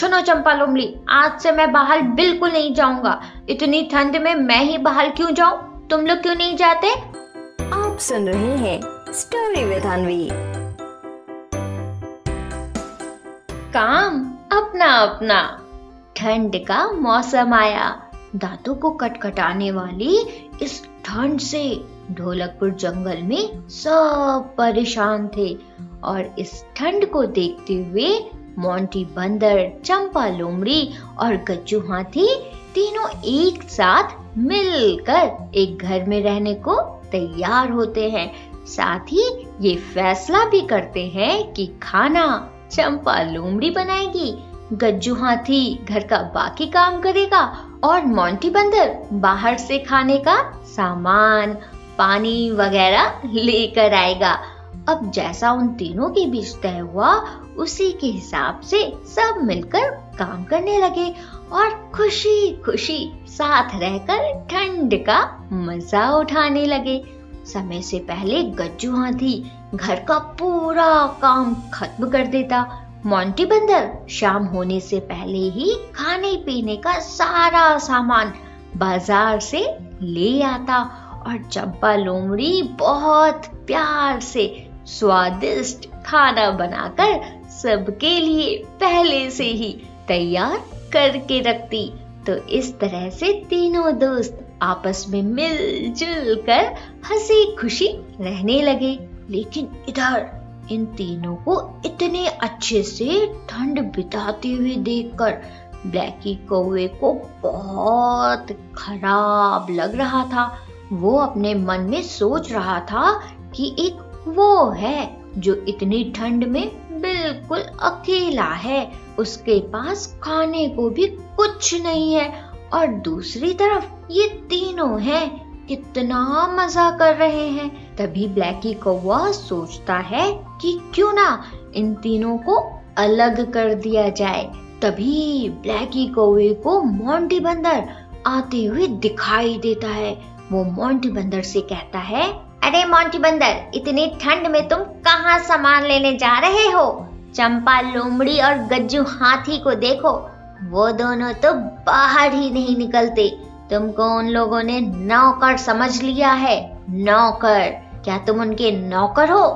सुनो चंपा लोमड़ी आज से मैं बाहर बिल्कुल नहीं जाऊँगा। इतनी ठंड में मैं ही बाहर क्यों जाऊँ? तुम लोग क्यों नहीं जाते? आप सुन रहे हैं स्टोरी विद अनवी। काम अपना अपना ठंड का मौसम आया। दांतों को कटकटाने वाली इस ठंड से ढोलकपुर जंगल में सब परेशान थे। और इस ठंड को देखते हुए मोंटी बंदर, चंपा लोमड़ी और गज्जू हाथी तीनों एक साथ मिलकर एक घर में रहने को तैयार होते हैं। साथ ही ये फैसला भी करते हैं कि खाना चंपा लोमड़ी बनाएगी, गज्जू हाथी घर का बाकी काम करेगा और मोंटी बंदर बाहर से खाने का सामान, पानी वगैरह लेकर आएगा। अब जैसा उन तीनों के बीच तय हुआ, उसी के हिसाब से सब मिलकर काम करने लगे और खुशी खुशी साथ रहकर ठंड का मज़ा उठाने लगे। समय से पहले गज्जू हाथी घर का पूरा काम खत्म कर देता। मोंटी बंदर शाम होने से पहले ही खाने पीने का सारा सामान बाज़ार से ले आता और चंपा लोमड़ी बहुत प्यार से स्वादिष्ट खाना बनाकर सबके लिए पहले से ही तैयार करके रखती। तो इस तरह से तीनों दोस्त आपस में मिलजुल कर हँसी खुशी रहने लगे। लेकिन इधर इन तीनों को इतने अच्छे से ठंड बिताते हुए देखकर ब्लैकी कौवे को बहुत खराब लग रहा था। वो अपने मन में सोच रहा था कि एक वो है जो इतनी ठंड में बिल्कुल अकेला है। उसके पास खाने को भी कुछ नहीं है और दूसरी तरफ़ ये तीनों हैं। कितना मज़ा कर रहे हैं। तभी ब्लैकी कौवा सोचता है कि क्यों ना इन तीनों को अलग कर दिया जाए। तभी ब्लैकी कौवे को मोंटी बंदर आते हुए दिखाई देता है। वो मोंटी बंदर से कहता है अरे मोंटी बंदर, इतनी ठंड में तुम कहाँ सामान लेने जा रहे हो? चंपा लोमड़ी और गज्जू हाथी को देखो, वो दोनों तो बाहर ही नहीं निकलते। तुमको उन लोगों ने नौकर समझ लिया है। नौकर, क्या तुम उनके नौकर हो?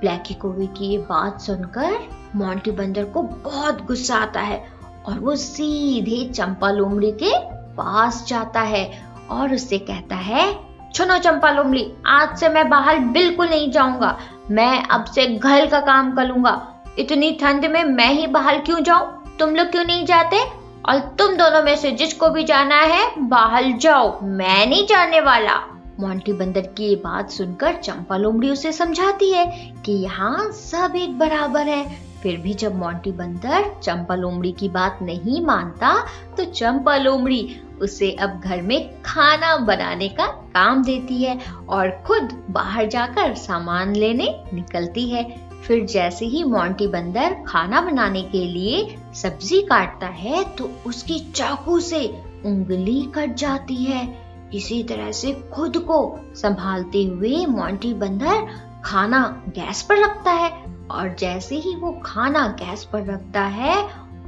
ब्लैकी कोवी की ये बात सुनकर मोंटी बंदर को बहुत गुस्सा आता है और वो सीधे चंपा लोमड़ी के पास जाता है और उससे कहता है सुनो चंपा लोमड़ी, आज से मैं बाहर बिल्कुल नहीं जाऊँगा। मैं अब से घर का काम करूँगा। इतनी ठंड में मैं ही बाहर क्यों जाऊँ? तुम लोग क्यों नहीं जाते? और तुम दोनों में से जिसको भी जाना है, बाहर जाओ। मैं नहीं जाने वाला। मोंटी बंदर की ये बात सुनकर चंपा लोमड़ी उसे समझाती है कि यहाँ सब एक बराबर है। फिर भी जब मोंटी बंदर चंपा लोमड़ी की बात नहीं मानता तो चंपा लोमड़ी उसे अब घर में खाना बनाने का काम देती है और खुद बाहर जाकर सामान लेने निकलती है। फिर जैसे ही मोंटी बंदर खाना बनाने के लिए सब्ज़ी काटता है तो उसकी चाकू से उंगली कट जाती है। इसी तरह से खुद को संभालते हुए मोंटी बंदर खाना गैस पर रखता है और जैसे ही वो खाना गैस पर रखता है,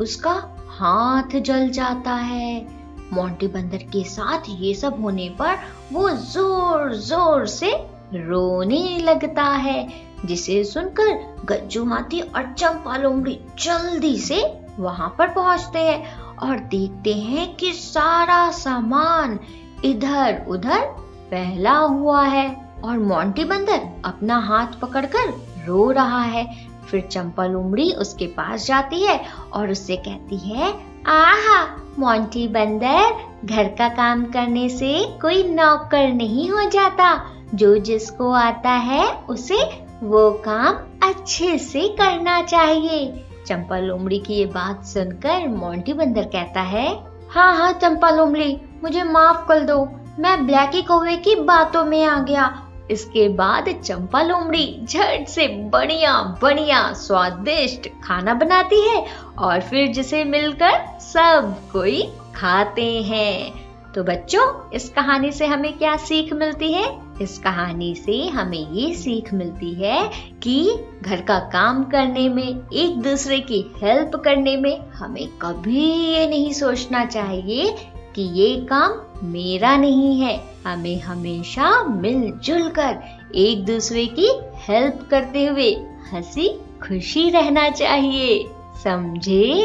उसका हाथ जल जाता है। मोंटी बंदर के साथ ये सब होने पर वो ज़ोर ज़ोर से रोने लगता है, जिसे सुनकर गज्जू हाथी और चंपा लोमड़ी जल्दी से वहाँ पर पहुँचते हैं और देखते हैं कि सारा सामान इधर उधर फैला हुआ है और मोंटी बंदर अपना हाथ पकड़कर रो रहा है। फिर चंपा लोमड़ी उसके पास जाती है और उससे कहती है आहा मोंटी बंदर, घर का काम करने से कोई नौकर नहीं हो जाता। जो जिसको आता है, उसे वो काम अच्छे से करना चाहिए। चंपा लोमड़ी की ये बात सुनकर मोंटी बंदर कहता है हाँ हाँ चंपा लोमड़ी, मुझे माफ़ कर दो। मैं ब्लैकी कौवे की बातों में आ गया। इसके बाद चंपा लोमड़ी झट से बढ़िया बढ़िया स्वादिष्ट खाना बनाती है और फिर जिसे मिलकर सब कोई खाते हैं। तो बच्चों, इस कहानी से हमें क्या सीख मिलती है? इस कहानी से हमें ये सीख मिलती है कि घर का काम करने में, एक दूसरे की हेल्प करने में हमें कभी ये नहीं सोचना चाहिए कि ये काम मेरा नहीं है। हमें हमेशा मिलजुल कर एक दूसरे की हेल्प करते हुए हँसी खुशी रहना चाहिए। समझे?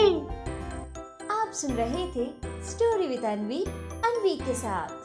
आप सुन रहे थे स्टोरी विद अनवी अनवी के साथ।